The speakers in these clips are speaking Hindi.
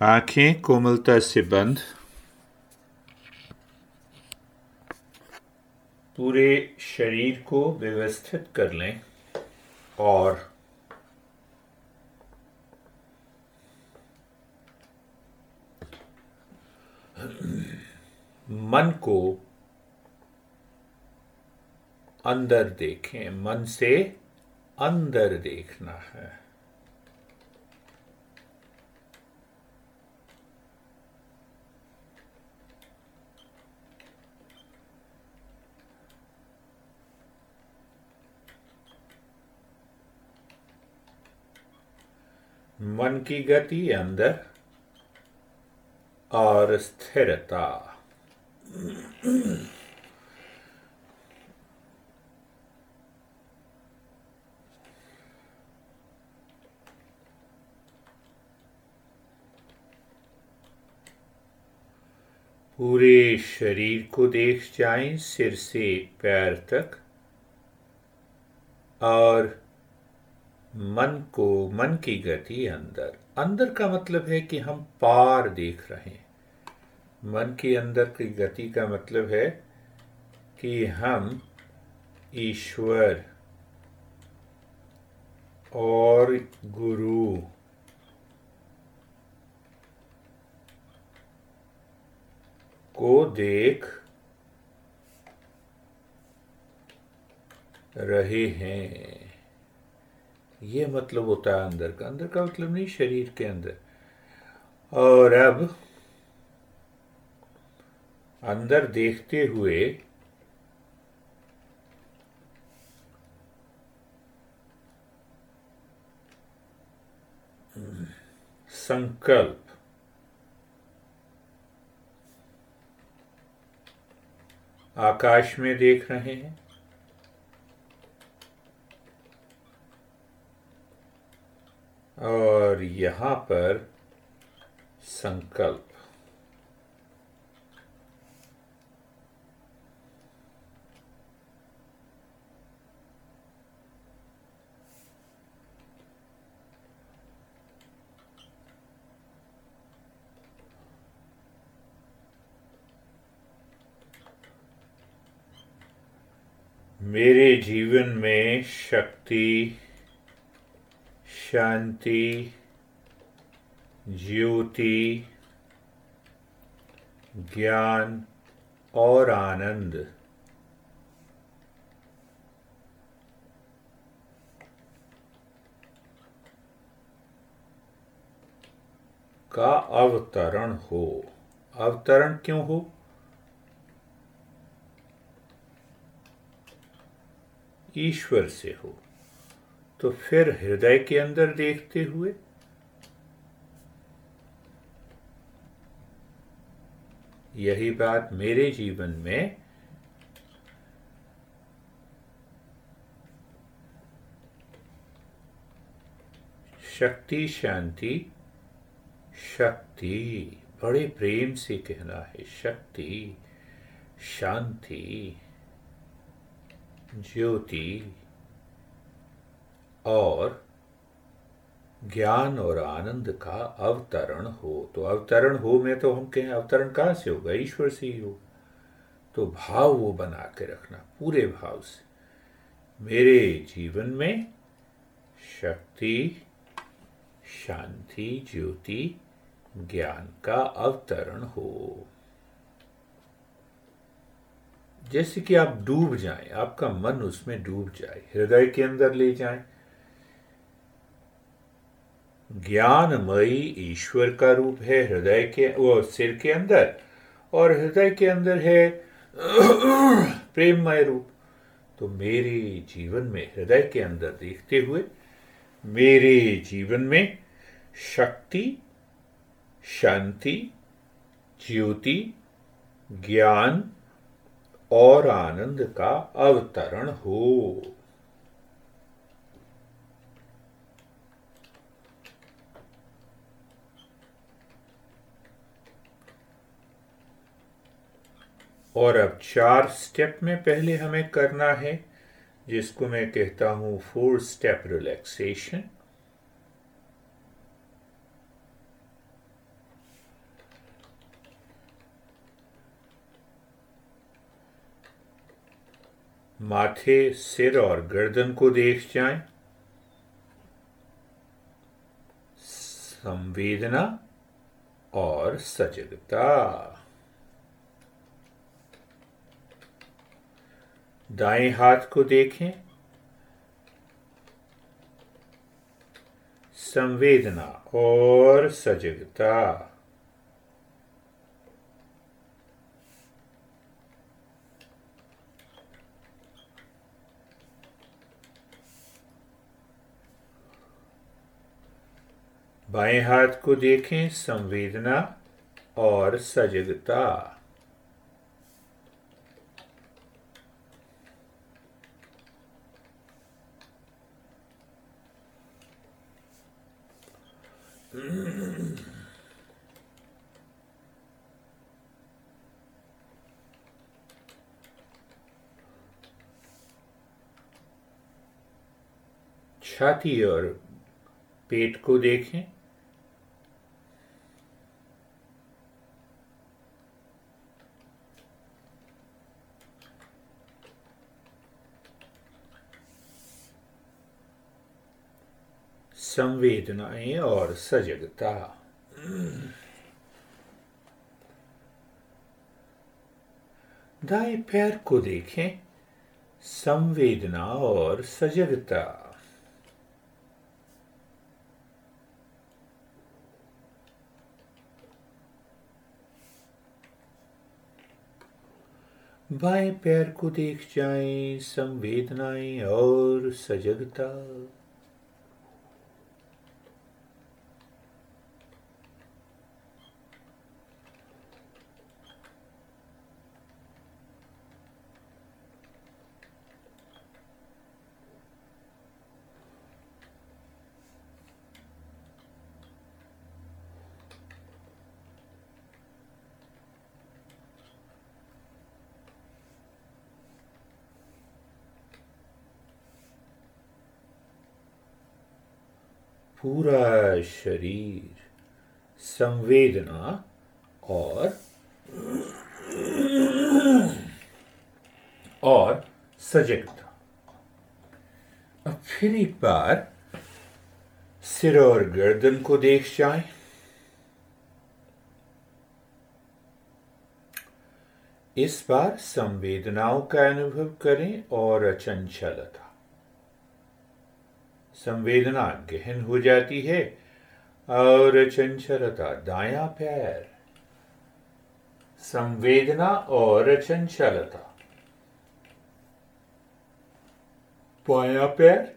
आँखें कोमलता से बंद पूरे शरीर को व्यवस्थित कर लें और मन को अंदर देखें मन से अंदर देखना है मन की गति अंदर और स्थिरता। पूरे शरीर को देख जाएँ सिर से पैर तक और मन को, मन की गति अंदर। अंदर का मतलब है कि हम पार देख रहे हैं। मन के अंदर की गति का मतलब है कि हम ईश्वर और गुरु को देख रहे हैं। ये मतलब होता है अंदर का। अंदर का मतलब नहीं, शरीर के अंदर। और अब अंदर देखते हुए संकल्प। आकाश में देख रहे हैं। और यहाँ पर संकल्प। मेरे जीवन में शक्ति शांति ज्योति ज्ञान और आनंद। का अवतरण हो? अवतरण क्यों हो? ईश्वर से हो। तो फिर हृदय के अंदर देखते हुए यही बात मेरे जीवन में शक्ति शांति, शक्ति, बड़े प्रेम से कहना है, शक्ति, शांति, ज्योति। और ज्ञान और आनंद का अवतरण हो तो अवतरण हो में तो हम कहें, अवतरण कहाँ से होगा? ईश्वर से ही हो तो भाव वो बना के रखना, पूरे भाव से। मेरे जीवन में शक्ति, शांति, ज्योति, ज्ञान का अवतरण हो। जैसे कि आप डूब जाएँ, आपका मन उसमें डूब जाए, हृदय के अंदर ले जाएँ ज्ञानमयी ईश्वर का रूप है हृदय के, वो सिर के अंदर, और हृदय के अंदर है प्रेममय रूप। तो मेरे जीवन में, हृदय के अंदर देखते हुए, मेरे जीवन में शक्ति, शांति, ज्योति, ज्ञान और आनंद का अवतरण हो। और अब चार स्टेप में पहले हमें करना है, जिसको मैं कहता हूँ फोर स्टेप रिलैक्सेशन माथे, सिर और गर्दन को देख जाएँ। संवेदना और सजगता। दाएँ हाथ को देखें। संवेदना और सजगता। बाएँ हाथ को देखें संवेदना और सजगता। छाती और पेट को देखें। संवेदनाएँ और सजगता। दाएँ पैर को देखें। संवेदना और सजगता। बाएँ पैर को देख जाएँ संवेदनाएँ और सजगता। पूरा शरीर संवेदना और और सजगता। अब फिर एक बार सिर और गर्दन को देख जाए। इस बार संवेदनाओं का अनुभव करें और अचंचलता संवेदना गहन हो जाती है और चंचलता दाया पैर संवेदना और चंचलता। पाया पैर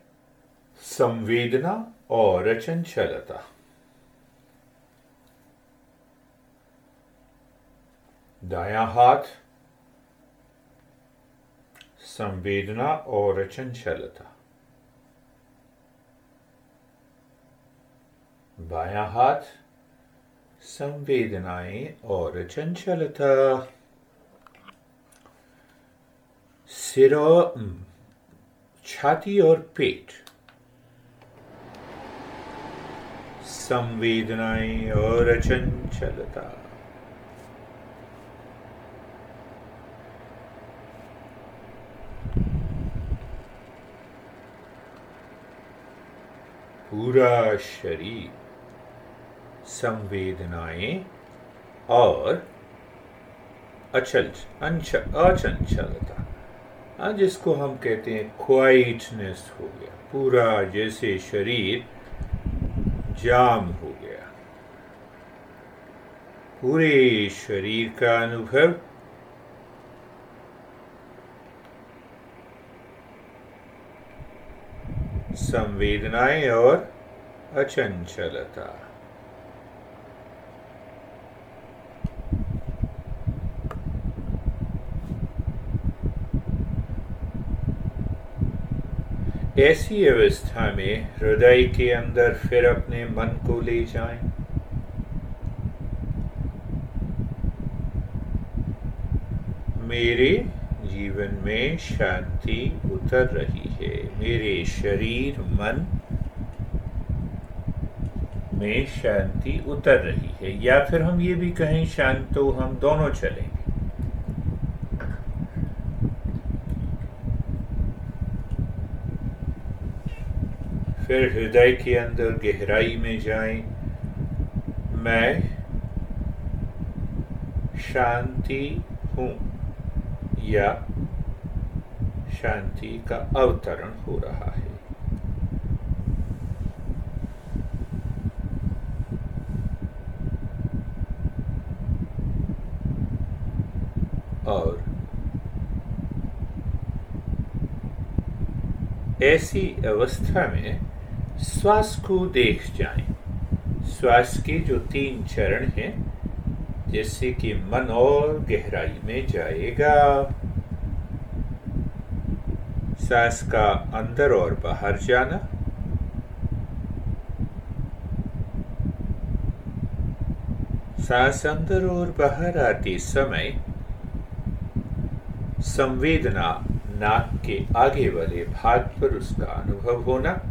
संवेदना और चंचलता। दाया हाथ, संवेदना और चंचलता। बाया हाथ संवेदनाएँ और चंचलता सिर छाती और पेट संवेदनाएँ और चंचलता पूरा शरीर संवेदनाएँ और अचल अचंचलता। हाँ, जिसको हम कहते हैं क्वाइटनेस हो गया। पूरा जैसे शरीर जाम हो गया। पूरे शरीर का अनुभव संवेदनाएँ और अचंचलता। ऐसी अवस्था में हृदय के अंदर फिर अपने मन को ले जाएँ। मेरे जीवन में शांति उतर रही है। मेरे शरीर, मन में शांति उतर रही है। या फिर हम ये भी कहें, शांत तो हम दोनों चलेंगे। फिर हृदय के अंदर गहराई में जाएँ। मैं शांति हूँ, या शांति का अवतरण हो रहा है। और ऐसी अवस्था में श्वास को देख जाएँ। श्वास के जो तीन चरण हैं, जैसे कि मन और गहराई में जाएगा। सांस का अंदर और बाहर जाना। सांस अंदर और बाहर आते समय संवेदना नाक के आगे वाले भाग पर उसका अनुभव होना।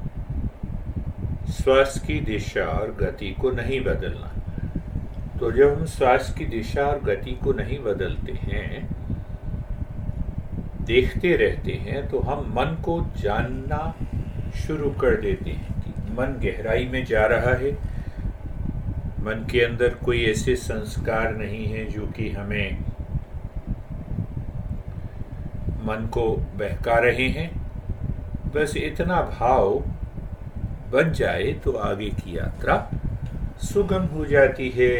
श्वास की दिशा और गति को नहीं बदलना। तो जब हम श्वास की दिशा और गति को नहीं बदलते हैं, देखते रहते हैं तो हम मन को जानना शुरू कर देते हैं कि मन गहराई में जा रहा है। मन के अंदर कोई ऐसे संस्कार नहीं है जो कि हमें मन को बहका रहे हैं। बस इतना भाव बन जाए तो आगे की यात्रा सुगम हो जाती है।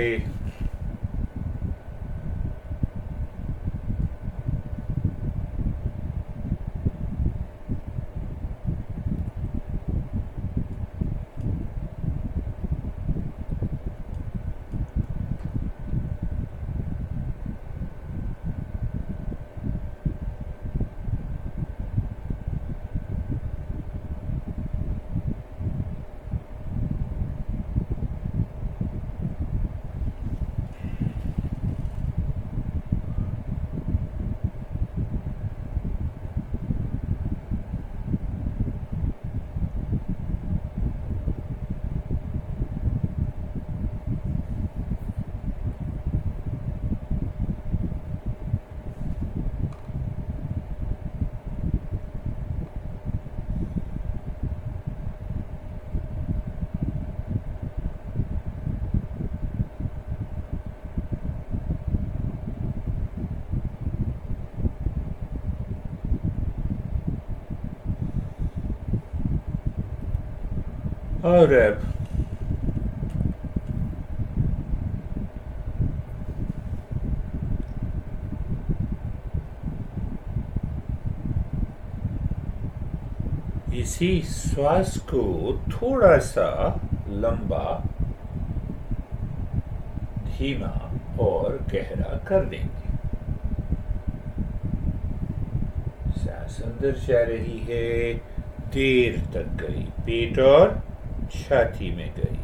और इसी श्वास को थोड़ा सा लंबा धीमा और गहरा कर देंगे। सांस अंदर जा रही है? देर तक गई, पेट और छाती में गई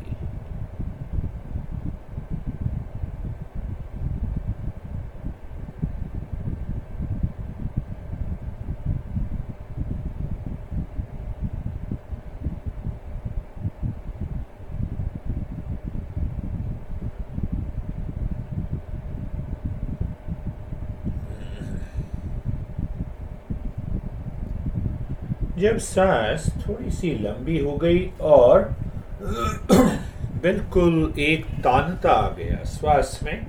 जब सांस थोड़ी सी लंबी हो गई और बिल्कुल एक तानता आ गया। श्वास में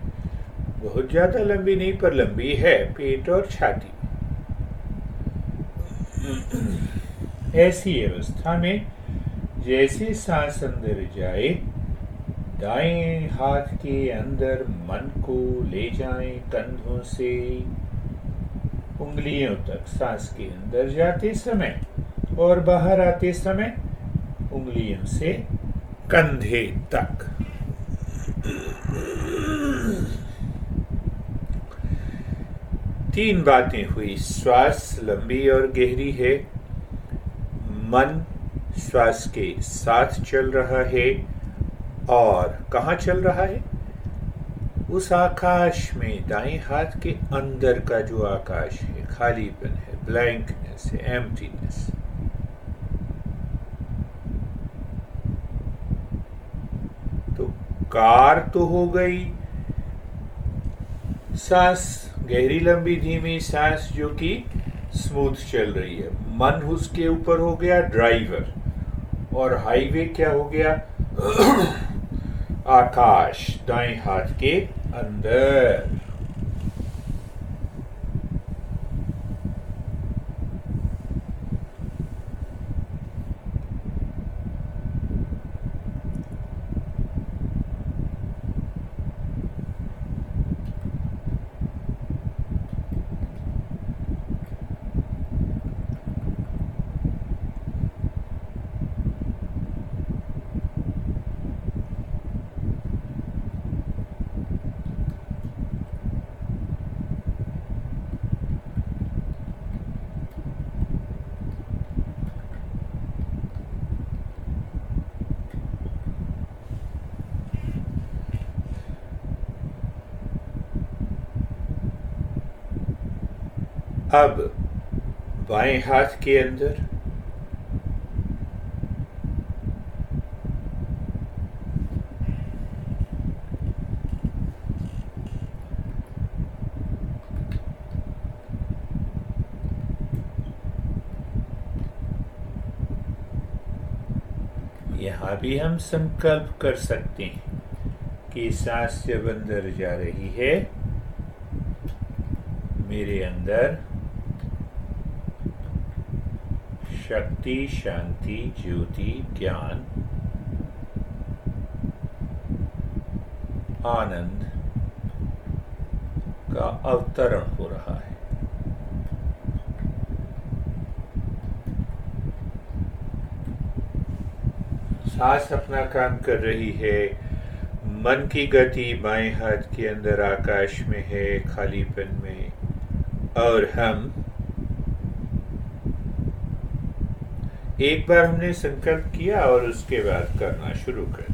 बहुत ज़्यादा लंबी नहीं, पर लंबी है, पेट और छाती। ऐसी अवस्था में जैसे सांस अंदर जाए, दाएँ हाथ के अंदर मन को ले जाएँ, कंधों से। उंगलियों तक सांस के अंदर जाते समय और बाहर आते समय उंगलियों से कंधे तक। तीन बातें हुई। श्वास लंबी और गहरी है। मन श्वास के साथ चल रहा है। और कहा चल रहा है? उस आकाश में, दाएँ हाथ के अंदर का जो आकाश है खालीपन है ब्लैंकनेस है। एम्प्टीनेस तो कार तो हो गई। सांस, गहरी लंबी धीमी सांस जो कि स्मूथ चल रही है। मन उसके ऊपर हो गया ड्राइवर और हाईवे क्या हो गया? आकाश, दाएँ हाथ के अंदर। अब बाएँ हाथ के अंदर। यहाँ भी हम संकल्प कर सकते हैं कि सांस जब अंदर जा रही है, मेरे अंदर शक्ति, शांति, ज्योति, ज्ञान, आनंद का अवतरण हो रहा है। सांस अपना काम कर रही है, मन की गति बाएँ हाथ के अंदर आकाश में है खालीपन में। और हम एक बार हमने संकल्प किया और उसके बाद करना शुरू कर।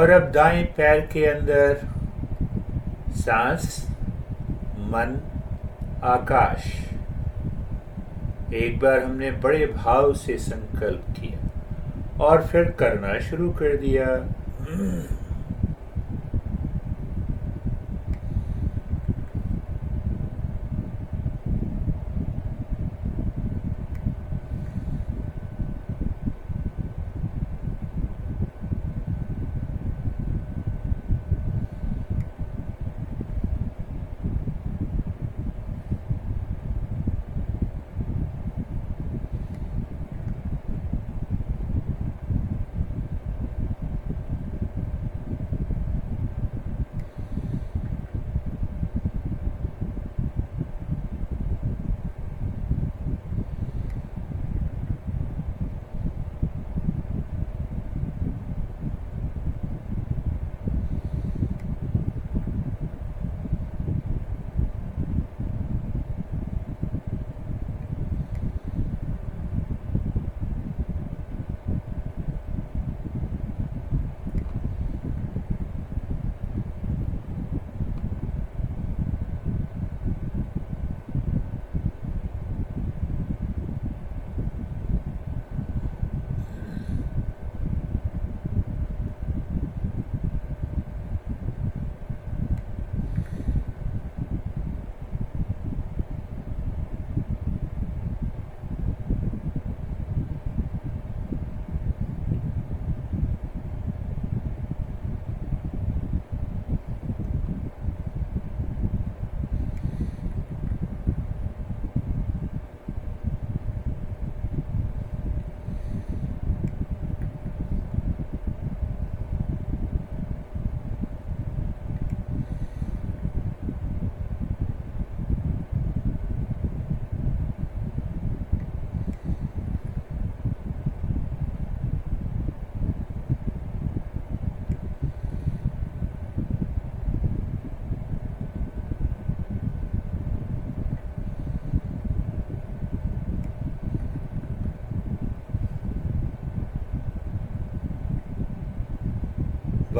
और अब दाएँ पैर के अंदर सांस, मन, आकाश। एक बार हमने बड़े भाव से संकल्प किया और फिर करना शुरू कर दिया।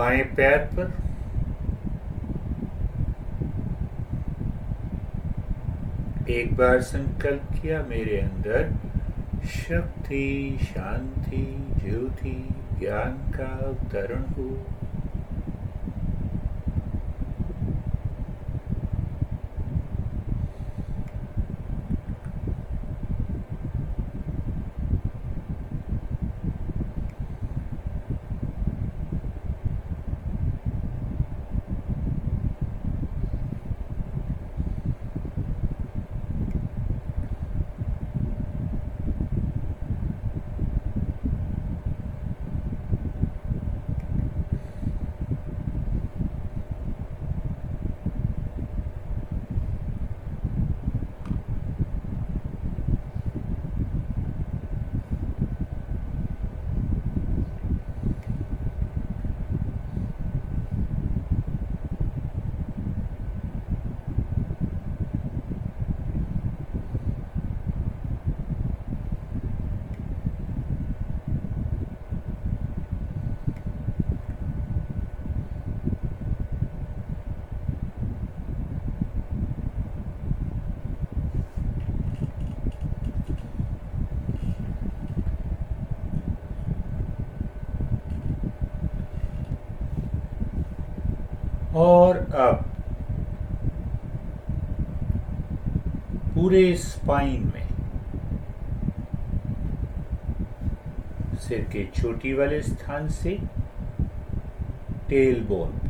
बाएँ पैर पर। एक बार संकल्प किया मेरे अंदर, शक्ति, शांति, ज्योति, ज्ञान का अवतरण हो और अब पूरे स्पाइन में। सिर के चोटी वाले स्थान से tail bone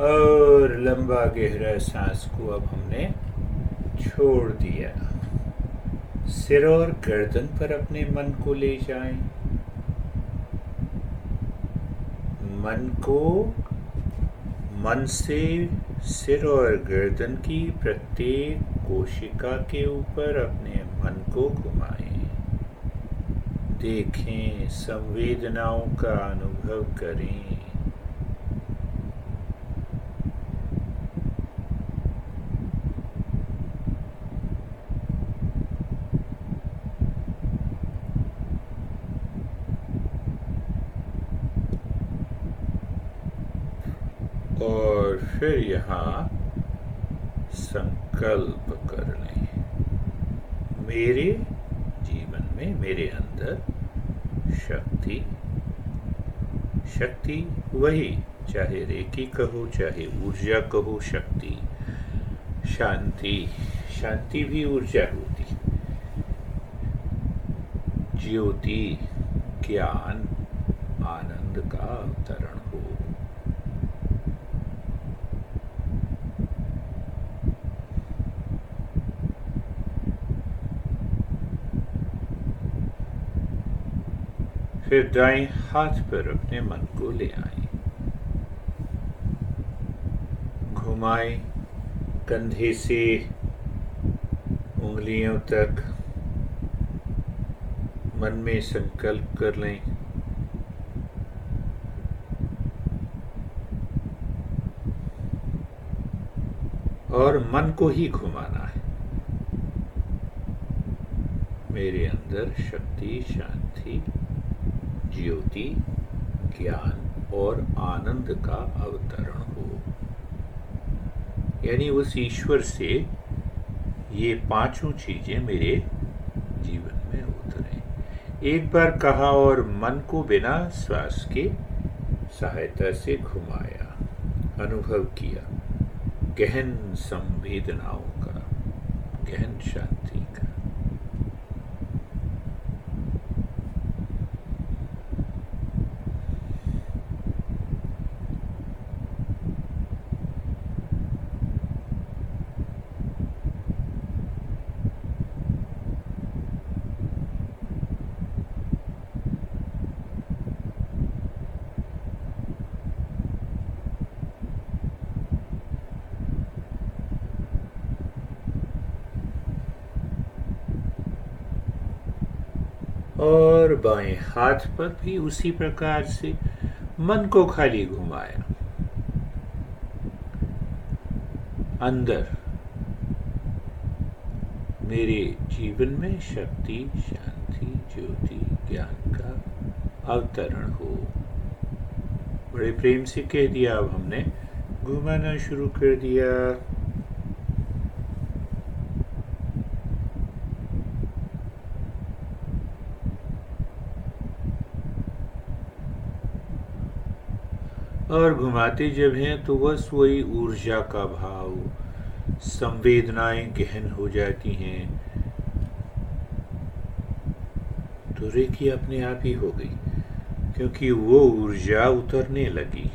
और लंबा गहरा सांस को अब हमने छोड़ दिया। सिर और गर्दन पर अपने मन को ले जाएँ। मन को मन से सिर और गर्दन की प्रत्येक कोशिका के ऊपर अपने मन को घुमाएँ। देखें संवेदनाओं का अनुभव करें और फिर यहाँ संकल्प कर लें मेरे जीवन में, मेरे अंदर शक्ति शक्ति वही, चाहे रेकी कहो, चाहे ऊर्जा कहो, शक्ति। शांति शांति भी ऊर्जा होती। ज्योति, ज्ञान, आनंद का अवतरण हो फिर दाएँ हाथ पर अपने मन को ले आए घुमाए कंधे से उंगलियों तक मन में संकल्प कर लें और मन को ही घुमाना है मेरे अंदर शक्ति शांति ज्योति, ज्ञान और आनंद का अवतरण हो। यानी उस ईश्वर से ये पाँचों चीज़ें मेरे जीवन में उतरे एक बार कहा और मन को बिना श्वास के सहायता से घुमाया, अनुभव किया, गहन संवेदनाओं का, गहन शांति का और बाएँ हाथ पर भी उसी प्रकार से मन को खाली घुमाया। अंदर मेरे जीवन में शक्ति, शांति, ज्योति, ज्ञान का अवतरण हो। बड़े प्रेम से कह दिया अब हमने, घुमाना शुरू कर दिया। और घुमाते जब हैं तो बस वही ऊर्जा का भाव, संवेदनाएँ गहन हो जाती हैं। तो रेखी अपने आप ही हो गई, क्योंकि वो ऊर्जा उतरने लगी।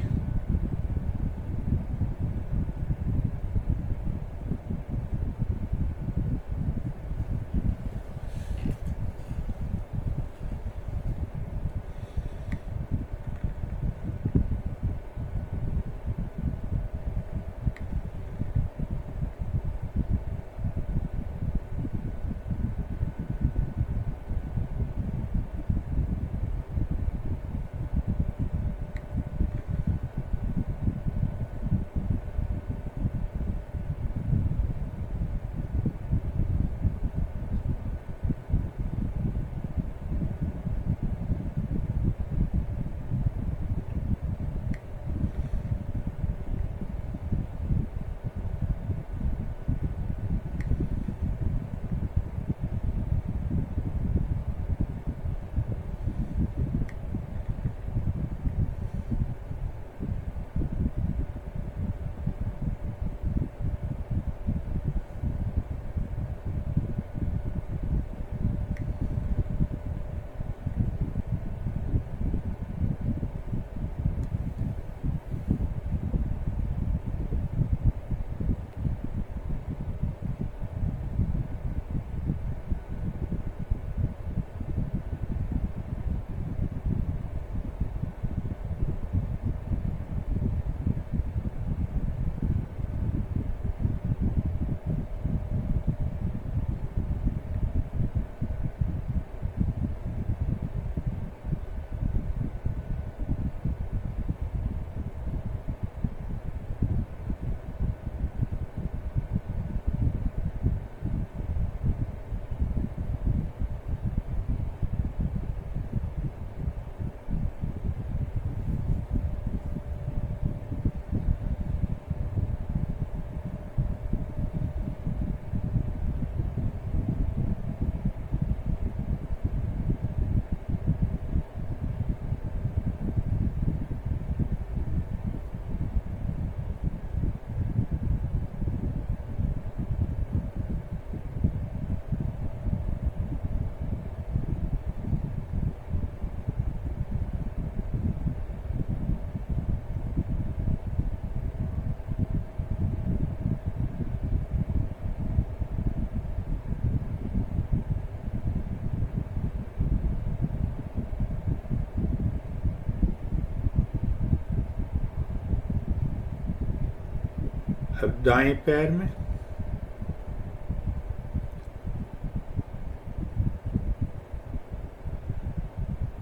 अब दाएँ पैर में।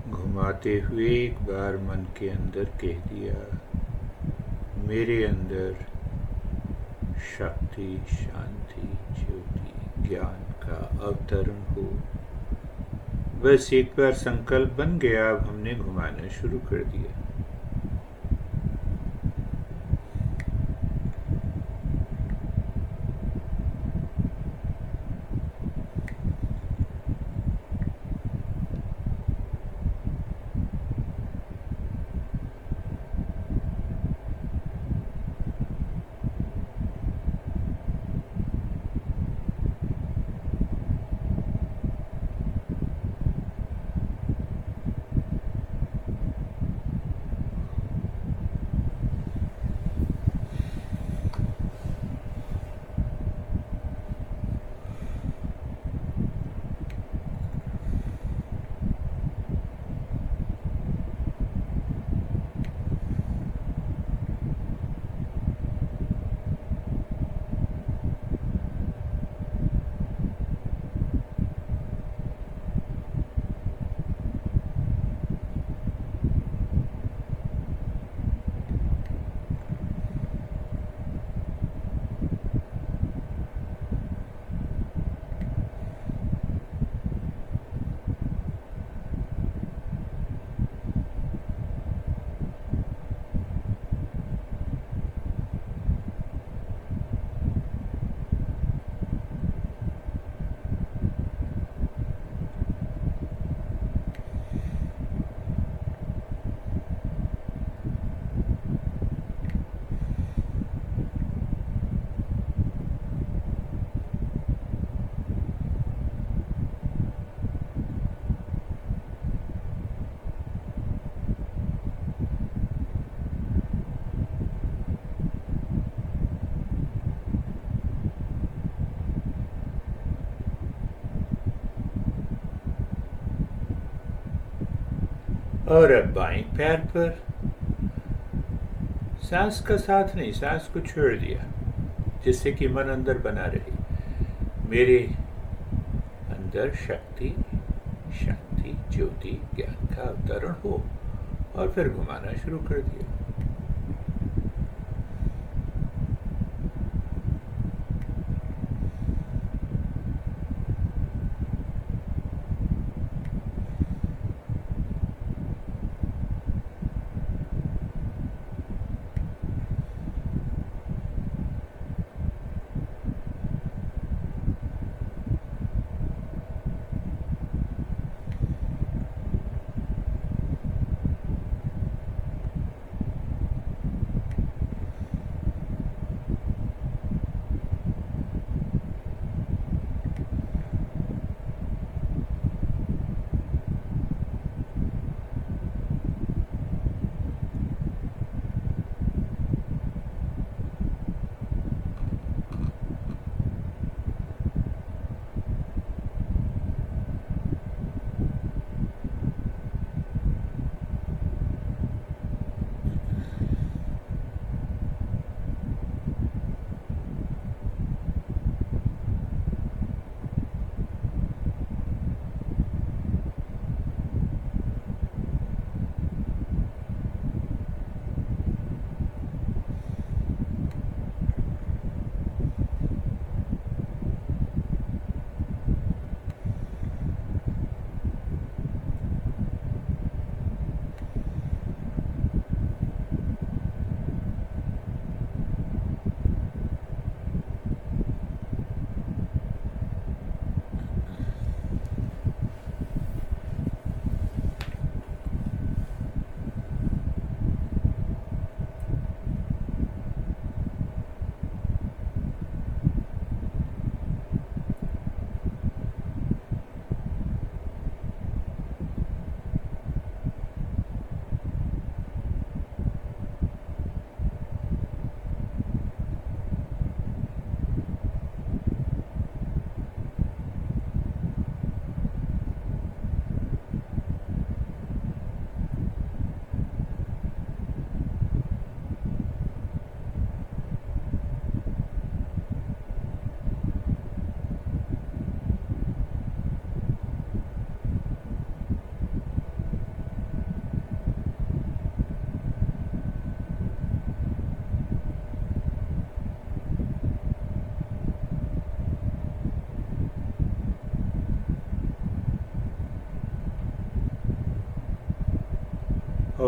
घुमाते हुए एक बार मन के अंदर कह दिया, मेरे अंदर शक्ति, शांति, ज्योति, ज्ञान का अवतरण हो। बस एक बार संकल्प बन गया, अब हमने घुमाना शुरू कर दिया। और अब बाई पैर पर सांस का साथ नहीं सांस को छोड़ दिया जिससे कि मन अंदर बना रहे मेरे अंदर शक्ति शांति ज्योति ज्ञान का अवतरण हो और फिर घुमाना शुरू कर दिया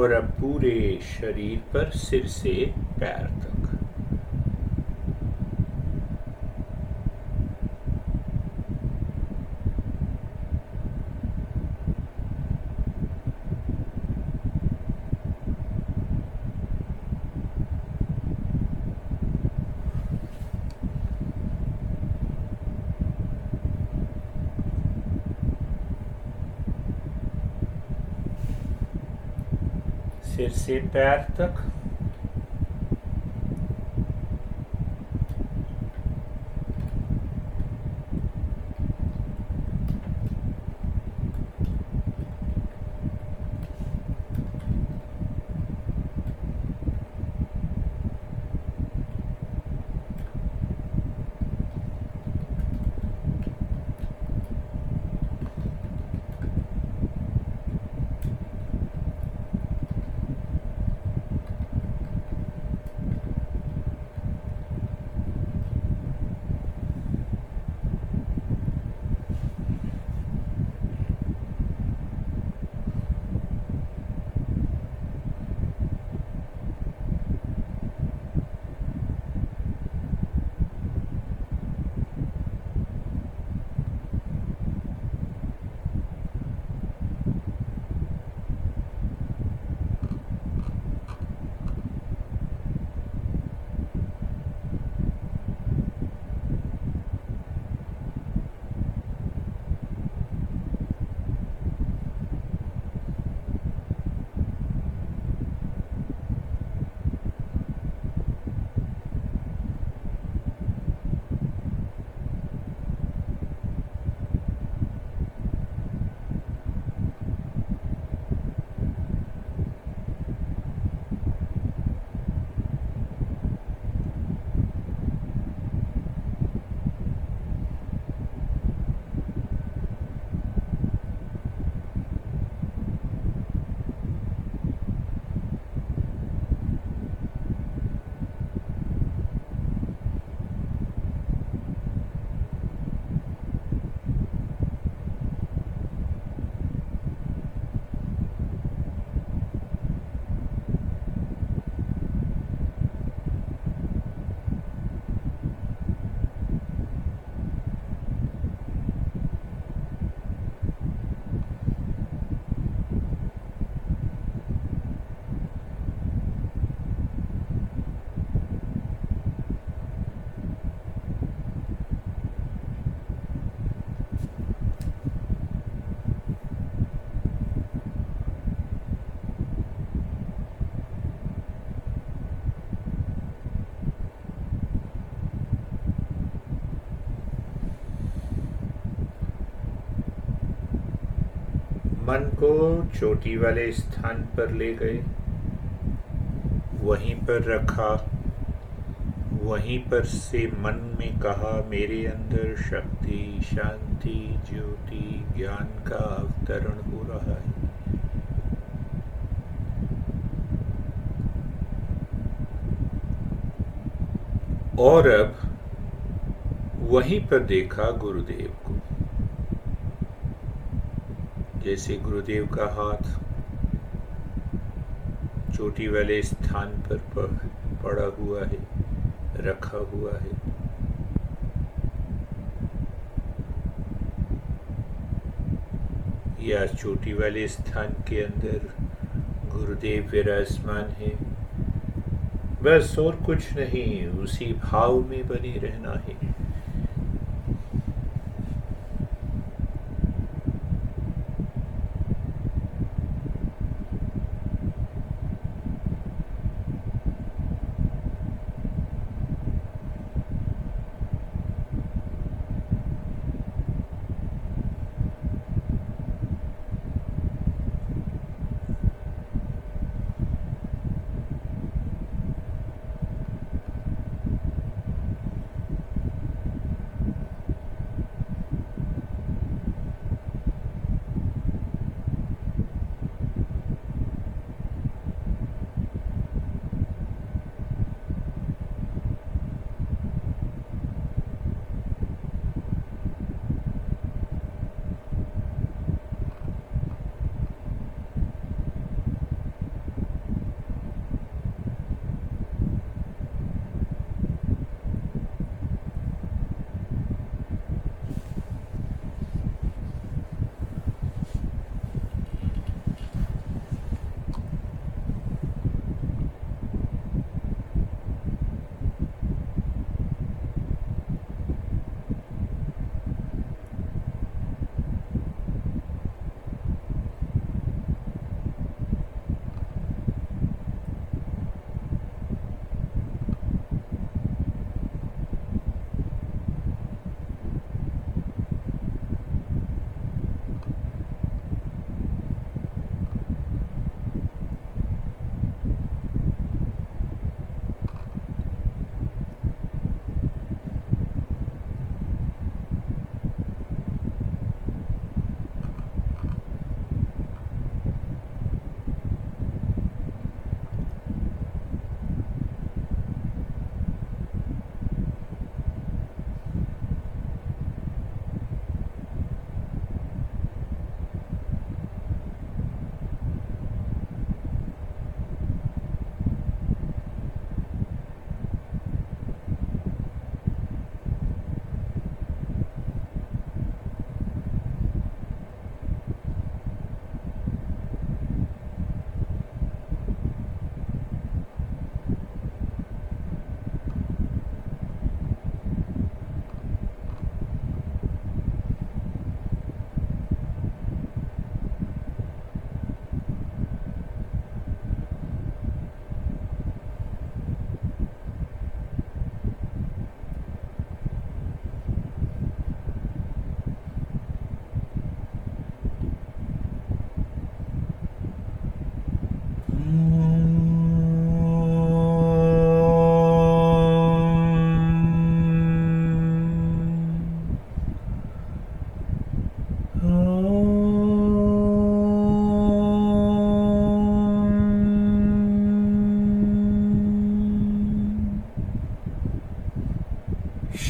और अब पूरे शरीर पर सिर से पैर। तक सिर मन को चोटी वाले स्थान पर ले गए। वहीं पर रखा। वहीं पर से मन में कहा, मेरे अंदर शक्ति, शांति, ज्योति, ज्ञान का अवतरण हो रहा है। और अब वहीं पर देखा गुरुदेव को जैसे गुरुदेव का हाथ चोटी वाले स्थान पर पड़ा हुआ है, रखा हुआ है। या चोटी वाले स्थान के अंदर गुरुदेव विराजमान है। बस और कुछ नहीं, उसी भाव में बने रहना है।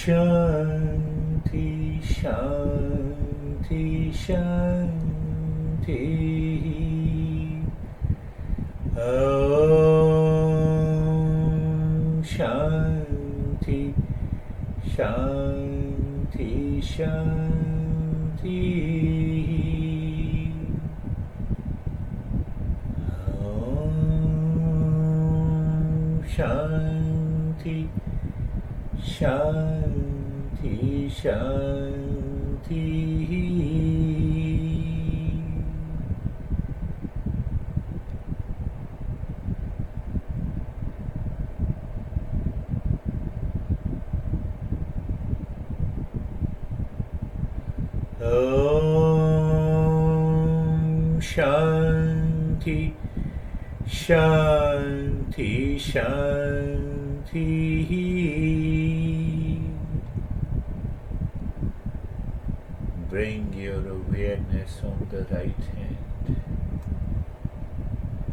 शांति शांति ॐ शांति शांति शांति Bring your awareness on the right hand,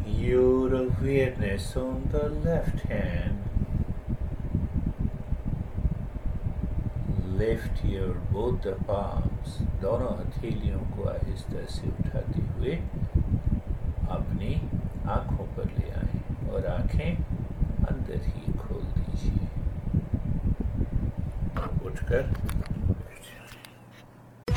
your awareness on the left hand. Lift your both the palms, दोनों हथेलियों को आहिस्ता से उठाते हुए अपनी आँखों पर ले आए और आँखें अंदर ही